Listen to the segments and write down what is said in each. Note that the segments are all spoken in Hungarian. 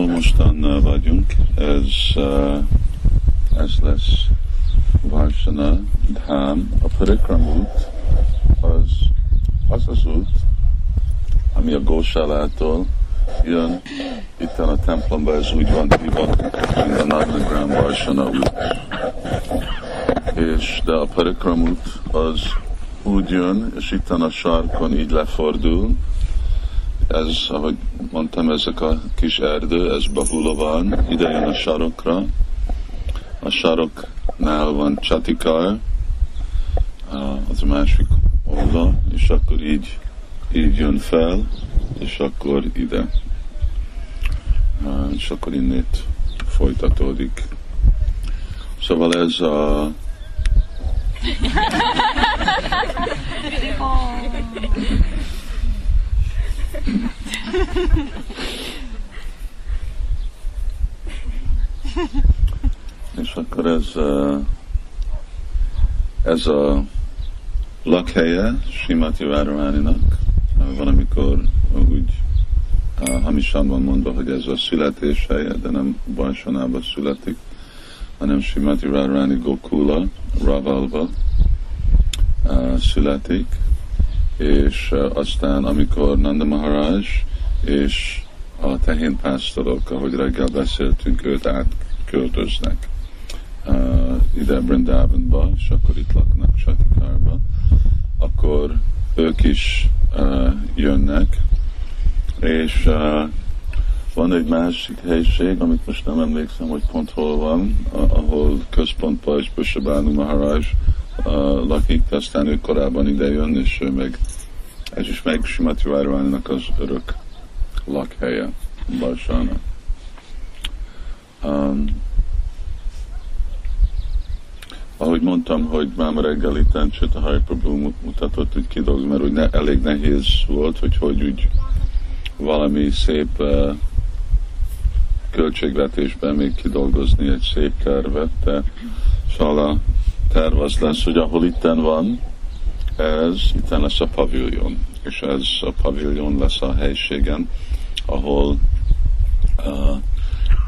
ahol mostan uh, vagyunk, ez, uh, ez lesz Varsana Dham, a Parikram út, az az az út, ami a Gósalától jön, itt a templomban ez úgy van hívva, mint a Nagnagram Varsana út. És de a Parikram út az úgy jön, és itt a sarkon így lefordul, ez, ahogy mondtam, ezek a kis erdő, ez van, ide jön a sarokra, a saroknál van Csatikar, az a másik oldal, és akkor így, így jön fel, és akkor ide. És akkor innét folytatódik. Szóval ez a És akkor ez, ez a lakhelye Simati Várománinak. Van, amikor úgy hamisan van mondva, hogy ez a születés helye, de nem Bajsanába születik, hanem Simati Várománi Gokula, Ravalba születik és aztán amikor Nanda Maharaj és a tehénpásztorok, ahogy reggel beszéltünk, őt átköltöznek uh, ide Brindavanba, és akkor itt laknak Satikarba, akkor ők is uh, jönnek, és uh, van egy másik helység, amit most nem emlékszem, hogy pont hol van, ahol központban is Bushabánu Maharaj lakik, aztán ő korábban ide jön, és ő meg, ez is meg Simati Várványnak az örök lakhelye, Barsana. Um, ahogy mondtam, hogy már reggel itt a Hyperblue mutatott, hogy ki dolgoz, mert úgy ne, elég nehéz volt, hogy hogy úgy valami szép uh, költségvetésben még kidolgozni egy szép tervet, de szóval a terv az lesz, hogy ahol itten van, ez itten lesz a paviljon, és ez a paviljon lesz a helységen, ahol uh,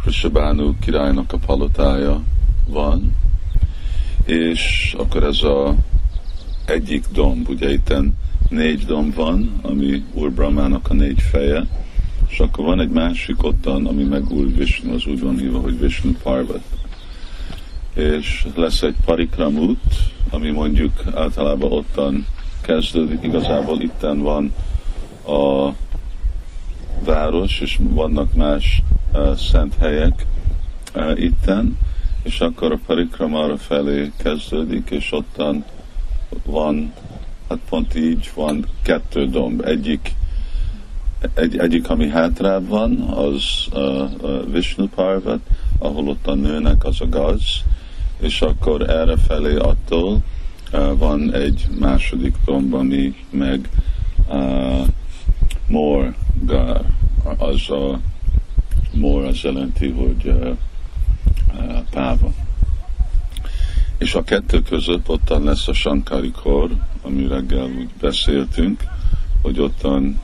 Krishabánu királynak a palotája van, és akkor ez a egyik domb, ugye itten négy domb van, ami Úr a négy feje, és akkor van egy másik ottan, ami meg Úr Vishnu, az úgy van hívva, hogy Vishnu Parvat és lesz egy parikram út, ami mondjuk általában ottan kezdődik, igazából itten van a város, és vannak más uh, szent helyek uh, itten, és akkor a parikram arra felé kezdődik, és ottan van, hát pont így van kettő domb. Egyik, egy, egyik ami hátrább van, az uh, uh, Vishnu Parvat, ahol ott a nőnek az a gaz, és akkor erre felé attól van egy második domb, ami meg uh, morgár, az a mor az jelenti, hogy uh, uh, páva. És a kettő között ottan lesz a Sankari kor, ami reggel úgy beszéltünk, hogy ottan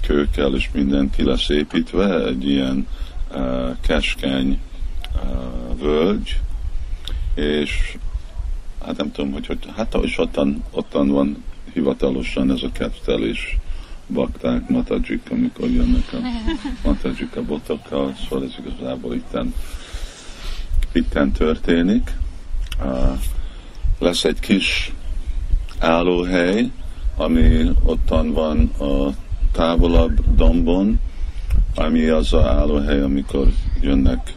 kőkkel és minden ki lesz építve, egy ilyen uh, keskeny uh, völgy, és hát nem tudom, hogy, hogy hát és ottan, ottan van hivatalosan ez a kettelés bakták, matajik, amikor jönnek a matajik a botokkal, szóval ez igazából itten, itten történik. Uh, lesz egy kis állóhely, ami ottan van a távolabb dombon, ami az a állóhely, amikor jönnek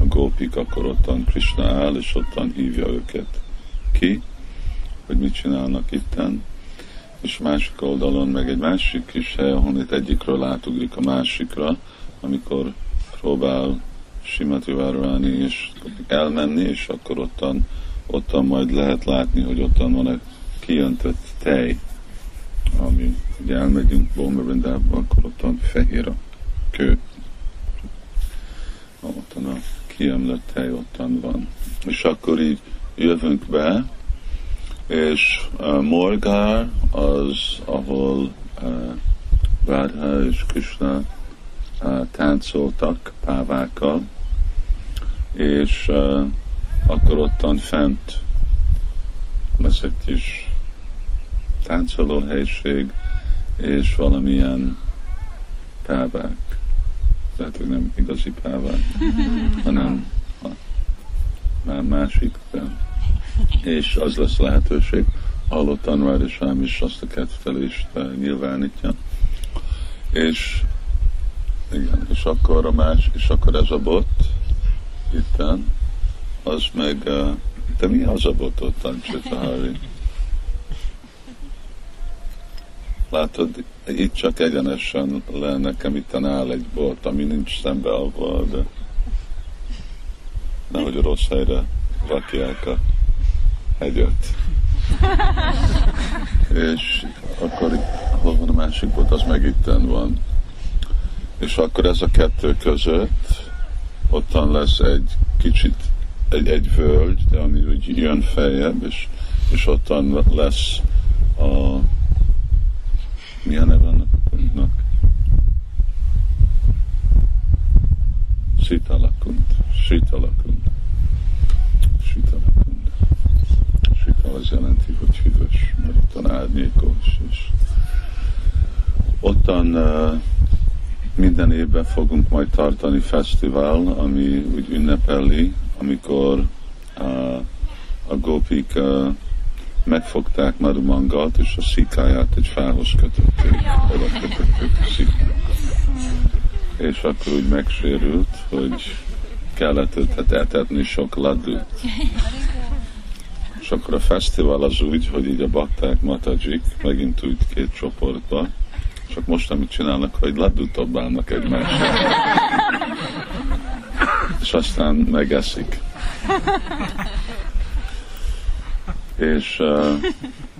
a gópik, akkor ottan Krishna áll, és ottan hívja őket ki, hogy mit csinálnak itten. És másik oldalon meg egy másik kis hely, ahol itt egyikről átugrik a másikra, amikor próbál Simati Várváni és elmenni, és akkor ottan, ottan majd lehet látni, hogy ottan van egy kijöntött tej, ami ugye elmegyünk Bomberendába, akkor ottan fehér a kő. Ottan a kiemlett hely ottan van. És akkor így jövünk be, és uh, Morgár az, ahol uh, Radha és Krishna táncoltak pávákkal, és akkor ottan fent lesz egy kis táncoló helység, és valamilyen pávák. Tehát, hogy nem igazi pávák, hanem a, már másik. És az lesz lehetőség, ahol tanvár és ám is azt a kedvelést nyilvánítja. És igen, és akkor a más, és akkor ez a bot, itten, az meg, de mi az a botot, Tancsita Látod, itt csak egyenesen le nekem itt áll egy bot, ami nincs szembe avval, de nehogy a rossz helyre rakják a hegyet. és akkor hol van a másik bot, az meg itten van. És akkor ez a kettő között ottan lesz egy kicsit egy, egy völgy, de ami úgy jön feljebb, és, és ottan lesz a mi a neve annak a könyvnek? Sitalakund. Sitalakund. Sitalakund. Sital az jelenti, hogy hűvös, mert ottan árnyékos, és ottan minden évben fogunk majd tartani fesztivál, ami úgy ünnepeli, amikor uh, a gópik uh, megfogták Marumangalt, és a szikáját egy fához kötötték. Oda kötötték a szikát. És akkor úgy megsérült, hogy kellett őt etetni sok ladut. És akkor a fesztivál az úgy, hogy így a bakták, matajik, megint úgy két csoportba, csak most amit csinálnak, hogy ladut dobálnak egymásra. És aztán megeszik és,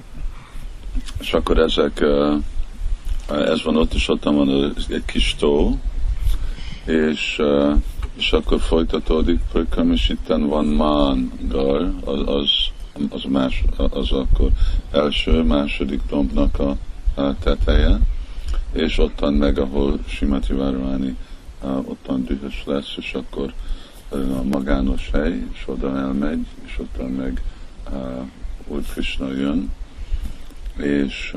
és akkor ezek, ez van ott, és ott van egy kis tó, és, és akkor folytatódik, Pököm, és itt van Mángar, az, az, az, más, az akkor első, második dombnak a, a teteje, és ottan meg, ahol Simati Várváni ottan dühös lesz, és akkor a magános hely, és oda elmegy, és ottan meg Úr Krishna jön, és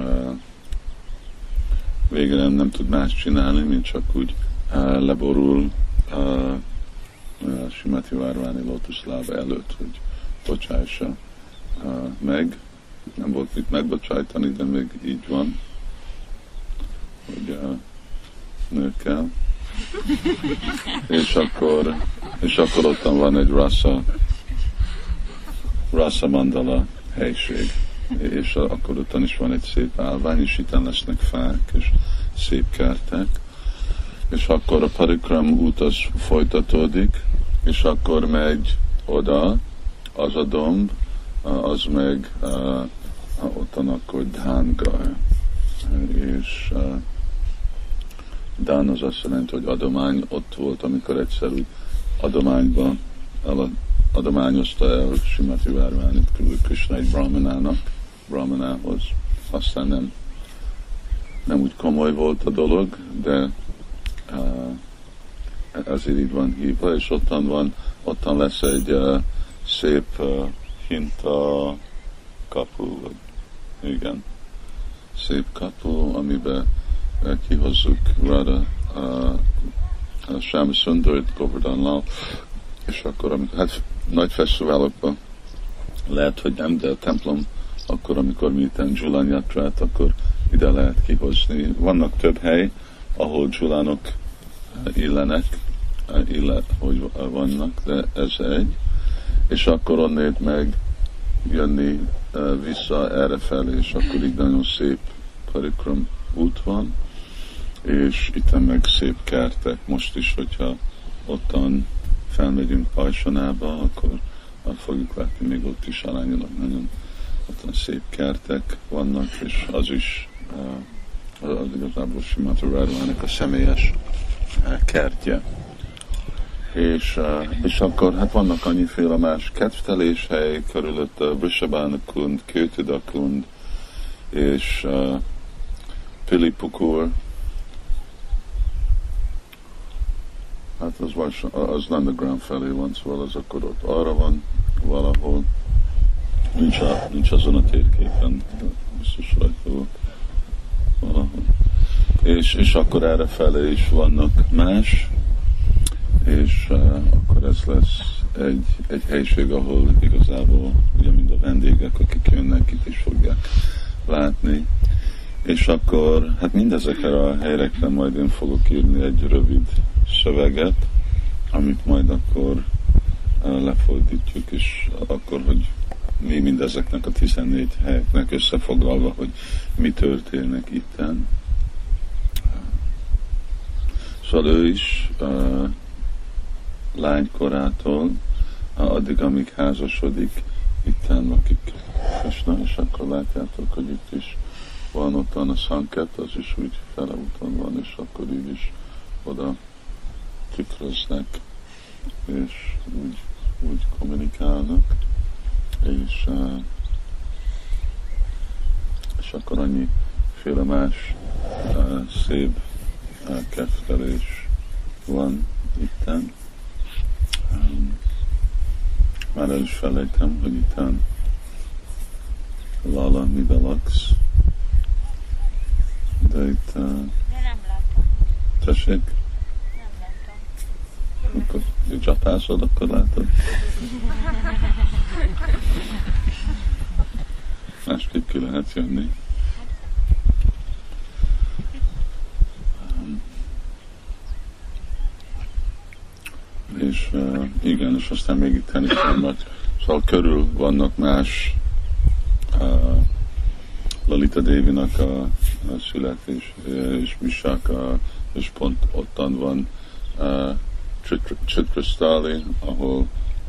végre nem, nem tud más csinálni, mint csak úgy leborul Simati Várváni lába előtt, hogy bocsájsa uh, meg. Nem volt mit megbocsájtani, de még így van, hogy nőkkel. és akkor, és akkor ott van egy rasa, rasa mandala helység. És akkor utána is van egy szép állvány, és itt lesznek fák, és szép kertek. És akkor a parikram út az folytatódik, és akkor megy oda, az a domb, az meg uh, ottan akkor Dángar. És uh, Dán az azt jelenti, hogy adomány ott volt, amikor egyszer úgy adományba adományozta el Simati Várványit Krishna egy brahmanának, brahmanához. Aztán nem, nem úgy komoly volt a dolog, de uh, ezért így van hívva, és ottan van, ottan lesz egy uh, szép uh, hinta kapu, vagy igen, szép kapu, amiben uh, kihozzuk Radha uh, uh, Shamsundarit Govardhan és akkor, amikor, hát nagy fesztiválokban lehet, hogy nem, de a templom akkor, amikor mi itt Jatrát, akkor ide lehet kihozni. Vannak több hely, ahol Gyulánok illenek, illet, hogy vannak, de ez egy. És akkor onnét meg jönni vissza erre felé, és akkor így nagyon szép parikram út van, és itt meg szép kertek. Most is, hogyha ottan felmegyünk Pajsonába, akkor fogjuk látni, még ott is arányilag nagyon ott szép kertek vannak, és az is az, az igazából Simata Radvának a személyes kertje. És, és akkor hát vannak annyiféle más kedvteléshely körülött, a Vishabánakund, Kőtidakund, és uh, Pilipukur, Hát az, vas, az underground felé van, szóval az akkor ott arra van valahol. Nincs, a, nincs azon a térképen, biztos rajta. És, és akkor erre felé is vannak más, és uh, akkor ez lesz egy, egy helység, ahol igazából ugye mind a vendégek, akik jönnek, itt is fogják látni. És akkor hát mindezekre a helyekre majd én fogok írni egy rövid szöveget, amit majd akkor lefordítjuk, és akkor, hogy mi mindezeknek a 14 helyeknek összefoglalva, hogy mi történik itten. Szóval ő is uh, lánykorától, addig, amíg házasodik, itten lakik Krishna, és akkor látjátok, hogy itt is van ott a szanket, az is úgy fele úton van, és akkor így is oda tükröznek, és úgy, úgy kommunikálnak, és, és akkor annyi féle más szép kedvelés van itten. Már el is felejtem, hogy itten Lala, mibe laksz. De itt... Uh... De nem láttam. Tessék? Akkor csapásod, akkor látod. Másképp ki lehet jönni. És igen, és aztán még itt is vannak, szóval körül vannak más Lalita Devinak a, a születés, és Misaka, és pont ottan van uh, Chitrastali, ahol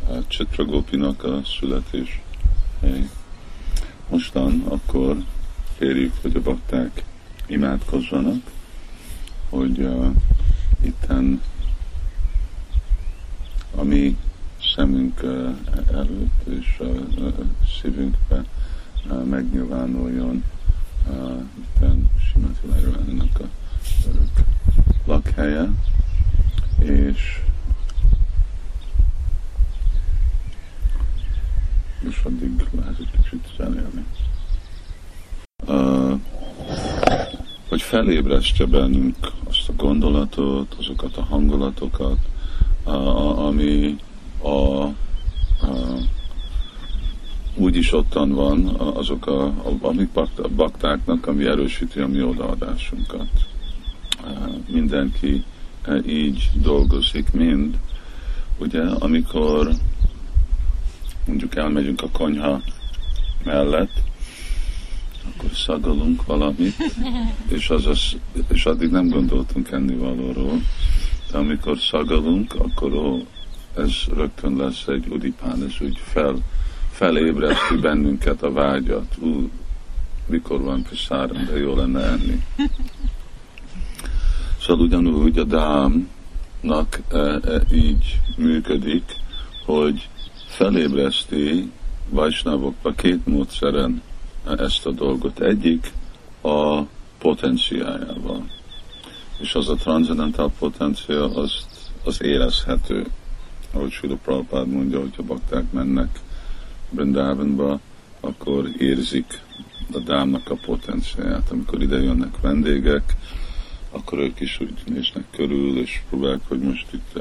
uh, Chitragopinak a születés hely. Mostan akkor kérjük, hogy a bakták imádkozzanak, hogy uh, itten a mi szemünk uh, előtt és a uh, szívünkbe uh, megnyilvánuljon uh, itten Simati Lajránának a örök lakhelye, és és addig lehet egy kicsit zenélni. Uh, hogy felébresztje bennünk azt a gondolatot, azokat a hangulatokat, uh, ami a, uh, úgyis ottan van, azok a, a, amik baktáknak, ami erősíti a mi odaadásunkat. Uh, mindenki így dolgozik, mind. Ugye, amikor mondjuk elmegyünk a konyha mellett, akkor szagolunk valamit, és, az az, és addig nem gondoltunk ennivalóról, de amikor szagolunk, akkor ó, ez rögtön lesz egy udipán, ez úgy fel, felébreszti bennünket a vágyat. Ú, mikor van kiszáram, de jó lenne enni. Szóval ugyanúgy a dámnak e, e, így működik, hogy felébreszti Vajsnavokba két módszeren ezt a dolgot. Egyik a potenciájával. És az a transzendental potencia, azt, az érezhető. Ahogy Sula Prabhupád mondja, hogyha bakták mennek Brindavanba, akkor érzik a dámnak a potenciáját. Amikor ide jönnek vendégek, akkor ők is úgy néznek körül, és próbálják, hogy most itt,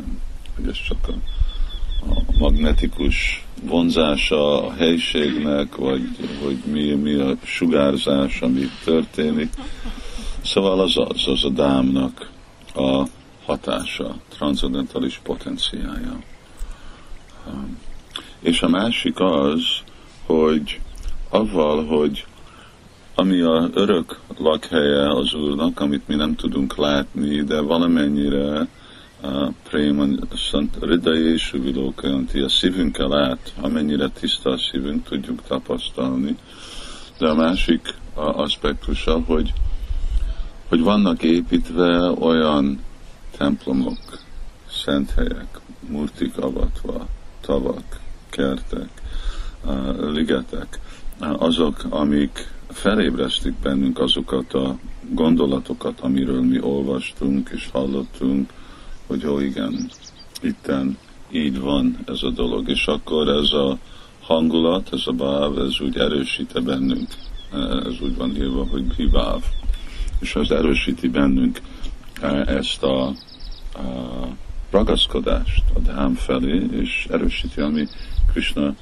hogy ez csak a a magnetikus vonzása a helyiségnek, vagy hogy mi, mi a sugárzás, ami történik. Szóval az az, az a dámnak a hatása, transzendentális potenciája. És a másik az, hogy avval, hogy ami a örök lakhelye az Úrnak, amit mi nem tudunk látni, de valamennyire Préman Szent és Vilókajanti a szívünkkel át, amennyire tiszta a szívünk, tudjuk tapasztalni. De a másik aspektusa, hogy, hogy vannak építve olyan templomok, szent helyek, murtik avatva, tavak, kertek, ligetek, azok, amik felébresztik bennünk azokat a gondolatokat, amiről mi olvastunk és hallottunk, hogy jó igen, itten így van ez a dolog, és akkor ez a hangulat, ez a báv, ez úgy erősíte bennünk. Ez úgy van írva, hogy báv. És az erősíti bennünk ezt a, a ragaszkodást a dhám felé, és erősíti a mi Krishna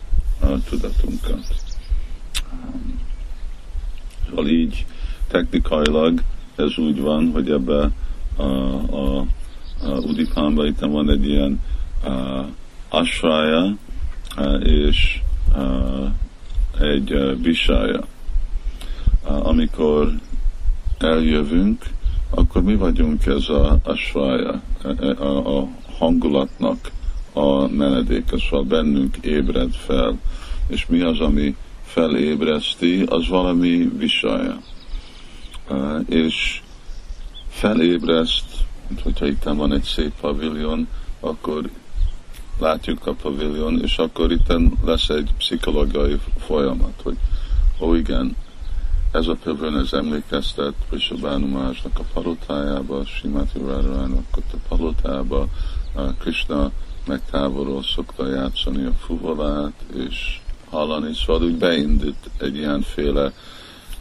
tudatunkat. Szóval így technikailag ez úgy van, hogy ebbe a, a, a Udipánban itt van egy ilyen a, asrája és a, egy bisája. Amikor eljövünk, akkor mi vagyunk ez a asrája, a, a, a hangulatnak a menedéke, szóval bennünk ébred fel. És mi az, ami felébreszti, az valami visaja. És felébreszt, hogyha itt van egy szép pavilion, akkor látjuk a pavilion, és akkor itt lesz egy pszichológiai folyamat, hogy ó igen, ez a pavilion ez emlékeztet Prishabánumásnak a palotájába, Simati Radharának a palotába, Krishna megtávolról szokta játszani a fuvolát, és hallani, szóval úgy beindult egy ilyenféle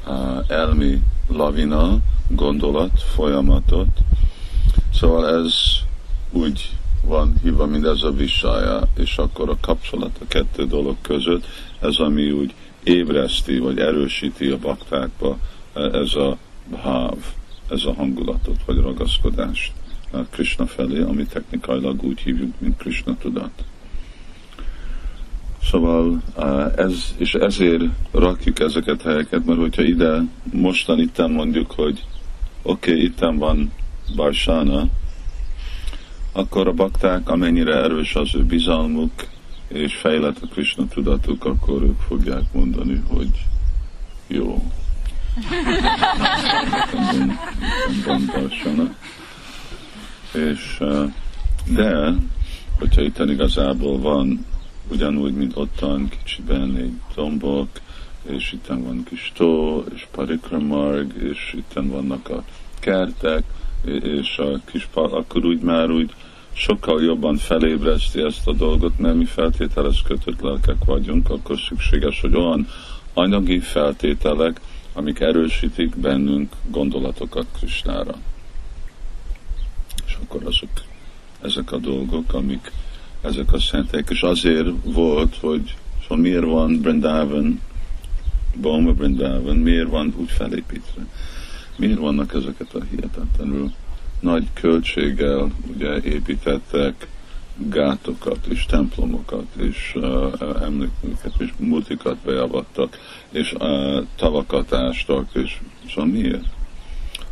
uh, elmi lavina, gondolat, folyamatot. Szóval ez úgy van hívva, mint ez a visája, és akkor a kapcsolat a kettő dolog között, ez ami úgy ébreszti, vagy erősíti a baktákba ez a háv, ez a hangulatot, vagy ragaszkodást Krishna felé, ami technikailag úgy hívjuk, mint Krishna tudat. Szóval ez, és ezért rakjuk ezeket helyeket, mert hogyha ide mostan itten mondjuk, hogy oké, okay, itten van Barsana, akkor a bakták, amennyire erős az ő bizalmuk, és fejlett a Krishna tudatuk, akkor ők fogják mondani, hogy jó. És, de, hogyha itt igazából van ugyanúgy, mint ottan kicsiben egy dombok, és itt van kis tó, és parikramarg, és itt vannak a kertek, és a kis akkor úgy már úgy sokkal jobban felébreszti ezt a dolgot, mert mi feltételes kötött lelkek vagyunk, akkor szükséges, hogy olyan anyagi feltételek, amik erősítik bennünk gondolatokat Krisnára. És akkor azok, ezek a dolgok, amik ezek a szentek, és azért volt, hogy szóval miért van Brindavan, Boma Brindavan, miért van úgy felépítve. Miért vannak ezeket a hihetetlenül nagy költséggel ugye építettek gátokat és templomokat és uh, emlékműket és multikat beavattak és uh, tavakat ástak és szóval miért?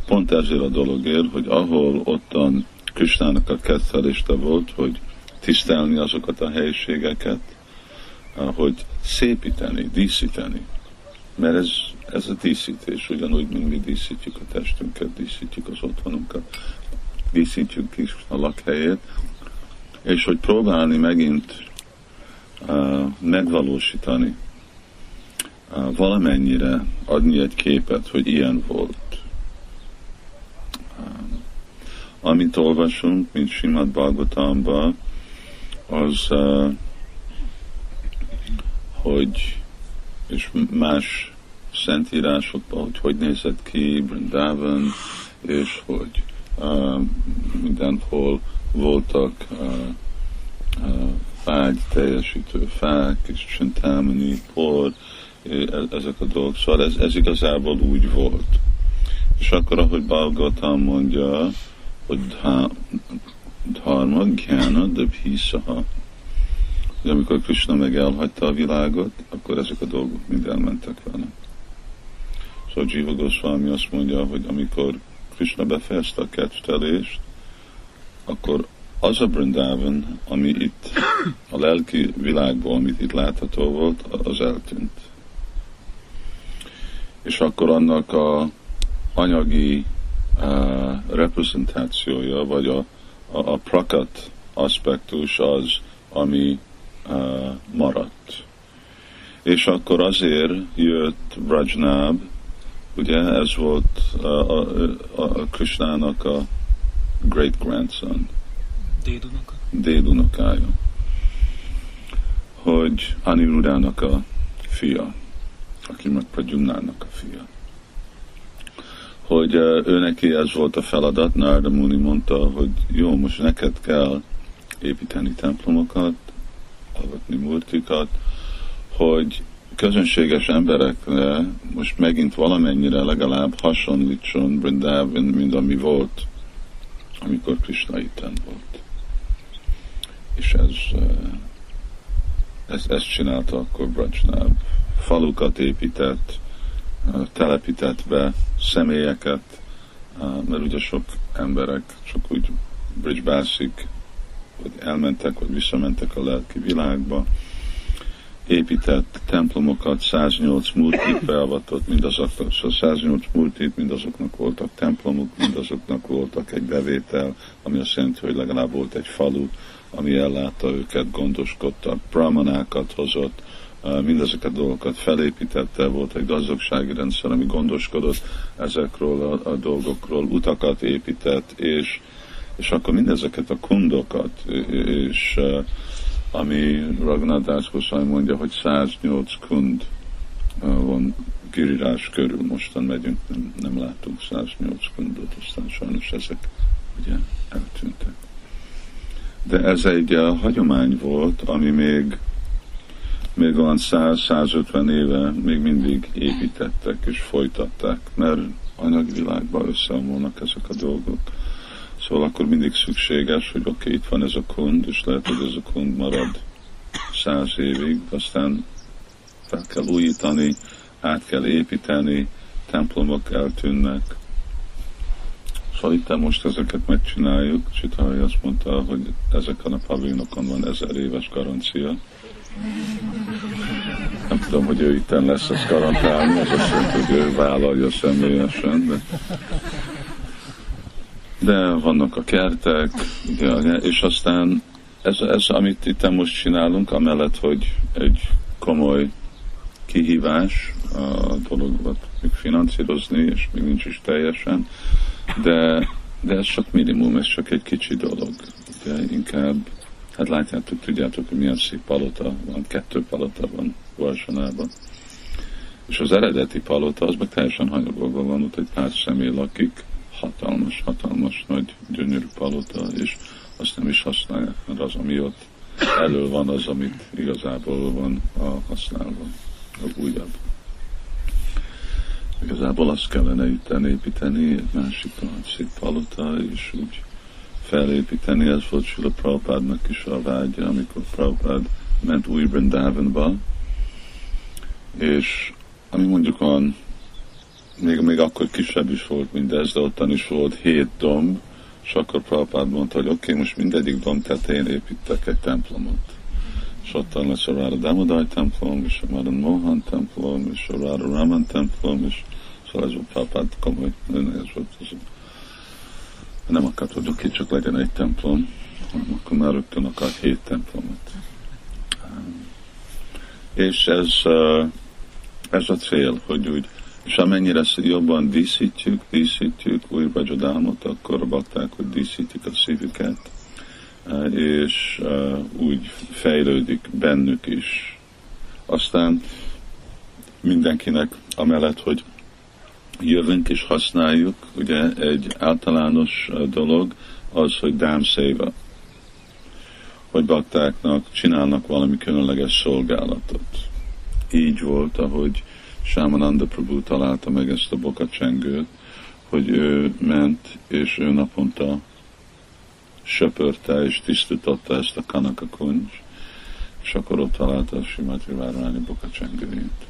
Pont ezért a dologért, hogy ahol ottan Kristának a ketteliste volt, hogy tisztelni azokat a helyiségeket, hogy szépíteni, díszíteni. Mert ez, ez a díszítés, ugyanúgy, mint mi díszítjük a testünket, díszítjük az otthonunkat, díszítjük is a lakhelyét, és hogy próbálni megint uh, megvalósítani, uh, valamennyire adni egy képet, hogy ilyen volt. Uh, amit olvasunk, mint Simad Bhagavatamban, az, hogy és más szentírásokban, hogy hogy nézett ki Brindavan, és hogy uh, mindenhol voltak uh, uh, teljesítő fák, és csintámani, por, ezek a dolgok. Szóval ez, ez igazából úgy volt. És akkor, ahogy Balgatam mondja, hogy dharma, gyána, de bhisaha. Hogy amikor Krishna meg elhagyta a világot, akkor ezek a dolgok mind elmentek vele. Szóval Jiva Goswami azt mondja, hogy amikor Krishna befejezte a kettelést, akkor az a Brindavan, ami itt a lelki világból, amit itt látható volt, az eltűnt. És akkor annak a anyagi uh, reprezentációja, vagy a a, prakat aspektus az, ami uh, maradt. És akkor azért jött Rajnab, ugye ez volt a, a, a Krishnának a great grandson. Dédunoka? dédunokája, hogy Anirudának a fia, aki meg Pradyumnának a fia. Hogy ő neki ez volt a feladat, Narda Muni mondta, hogy jó, most neked kell építeni templomokat, alkotni murtikat, hogy közönséges emberekre most megint valamennyire legalább hasonlítson Brindavan, mint ami volt, amikor Krishna itten volt. És ez, ez, ezt csinálta akkor Brajnáv. Falukat épített, telepített be személyeket, mert ugye sok emberek csak úgy bridgebászik, vagy elmentek, vagy visszamentek a lelki világba, épített templomokat, 108 murtit beavatott mindazoknak, szóval 108 murtit mindazoknak voltak templomok, mindazoknak voltak egy bevétel, ami azt jelenti, hogy legalább volt egy falu, ami ellátta őket, gondoskodtak, brahmanákat hozott, mindezeket a dolgokat felépítette, volt egy gazdagsági rendszer, ami gondoskodott ezekről a, a dolgokról, utakat épített, és, és akkor mindezeket a kundokat, és ami Raghunath Goswami mondja, hogy 108 kund van Girirás körül, mostan megyünk, nem, nem látunk 108 kundot, aztán sajnos ezek ugye eltűntek. De ez egy uh, hagyomány volt, ami még még van 100-150 éve még mindig építettek és folytatták, mert anyagi világban összeomolnak ezek a dolgok. Szóval akkor mindig szükséges, hogy oké, okay, itt van ez a kund, és lehet, hogy ez a kund marad száz évig, aztán fel kell újítani, át kell építeni, templomok eltűnnek. Szóval itt most ezeket megcsináljuk, Csitahai azt mondta, hogy ezeken a pavilonokon van ezer éves garancia. Nem tudom, hogy ő itt lesz ezt garantálni, az azt jelenti, hogy ő vállalja személyesen, de de vannak a kertek, és aztán ez, ez, amit itt most csinálunk, amellett, hogy egy komoly kihívás a dologot még finanszírozni, és még nincs is teljesen, de, de ez csak minimum, ez csak egy kicsi dolog. De inkább, hát látjátok, tudjátok, hogy milyen szép palota van, kettő palota van Varsanában. És az eredeti palota, az meg teljesen hanyagolva van, ott egy pár személy lakik, hatalmas, hatalmas nagy gyönyörű palota, és azt nem is használják, mert az, ami ott elő van, az, amit igazából van a használva, a újabb. Igazából azt kellene itt építeni, egy másik szép palota, és úgy felépíteni, ez volt Sula Prabhupádnak is a vágya, amikor Prabhupád ment új Brindavanba, és ami mondjuk van még, még akkor kisebb is volt mindez, de ottan is volt hét domb, és akkor Prabhupád mondta, hogy oké, okay, most mindegyik domb tetején építek egy templomot. És ottan lesz a Rára Damodai templom, és a Madan Mohan templom, és a Rára Raman templom, és szóval ez a Prabhupád komoly, ez volt az. Nem akart, hogy oké, csak legyen egy templom, akkor már rögtön akart hét templomot. És ez, ez a cél, hogy úgy és amennyire jobban díszítjük, díszítjük új Bajadámot, akkor a bakták, hogy díszítik a szívüket, és úgy fejlődik bennük is. Aztán mindenkinek amellett, hogy jövünk és használjuk, ugye egy általános dolog az, hogy dámszéva, hogy baktáknak csinálnak valami különleges szolgálatot. Így volt, ahogy Sámananda Prabhu találta meg ezt a bokacsengőt, hogy ő ment, és ő naponta söpörte és tisztította ezt a kanaka kuncs, és akkor ott találta a Simati Várványi bokacsengőjét.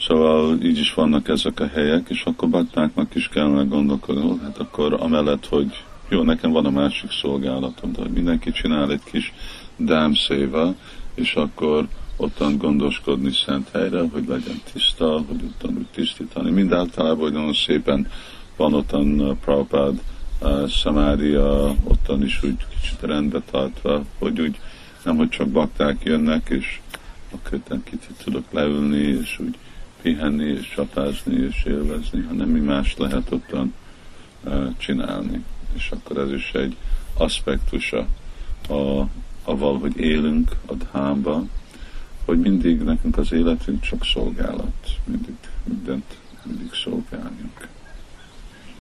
Szóval így is vannak ezek a helyek, és akkor baktáknak is kellene gondolkodni, hát akkor amellett, hogy jó, nekem van a másik szolgálatom, de hogy mindenki csinál egy kis dámszéva, és akkor ottan gondoskodni szent helyre, hogy legyen tiszta, hogy ottan úgy tisztítani. Mind általában, hogy nagyon szépen van ottan uh, Prabhupád uh, Samária, ottan is úgy kicsit rendbe tartva, hogy úgy nem, hogy csak bakták jönnek, és akkor kicsit tudok leülni, és úgy pihenni, és csapázni, és élvezni, hanem mi más lehet ottan uh, csinálni. És akkor ez is egy aspektusa a, aval, hogy élünk a dhámba, hogy mindig nekünk az életünk csak szolgálat, mindig mindent, mindig szolgáljunk.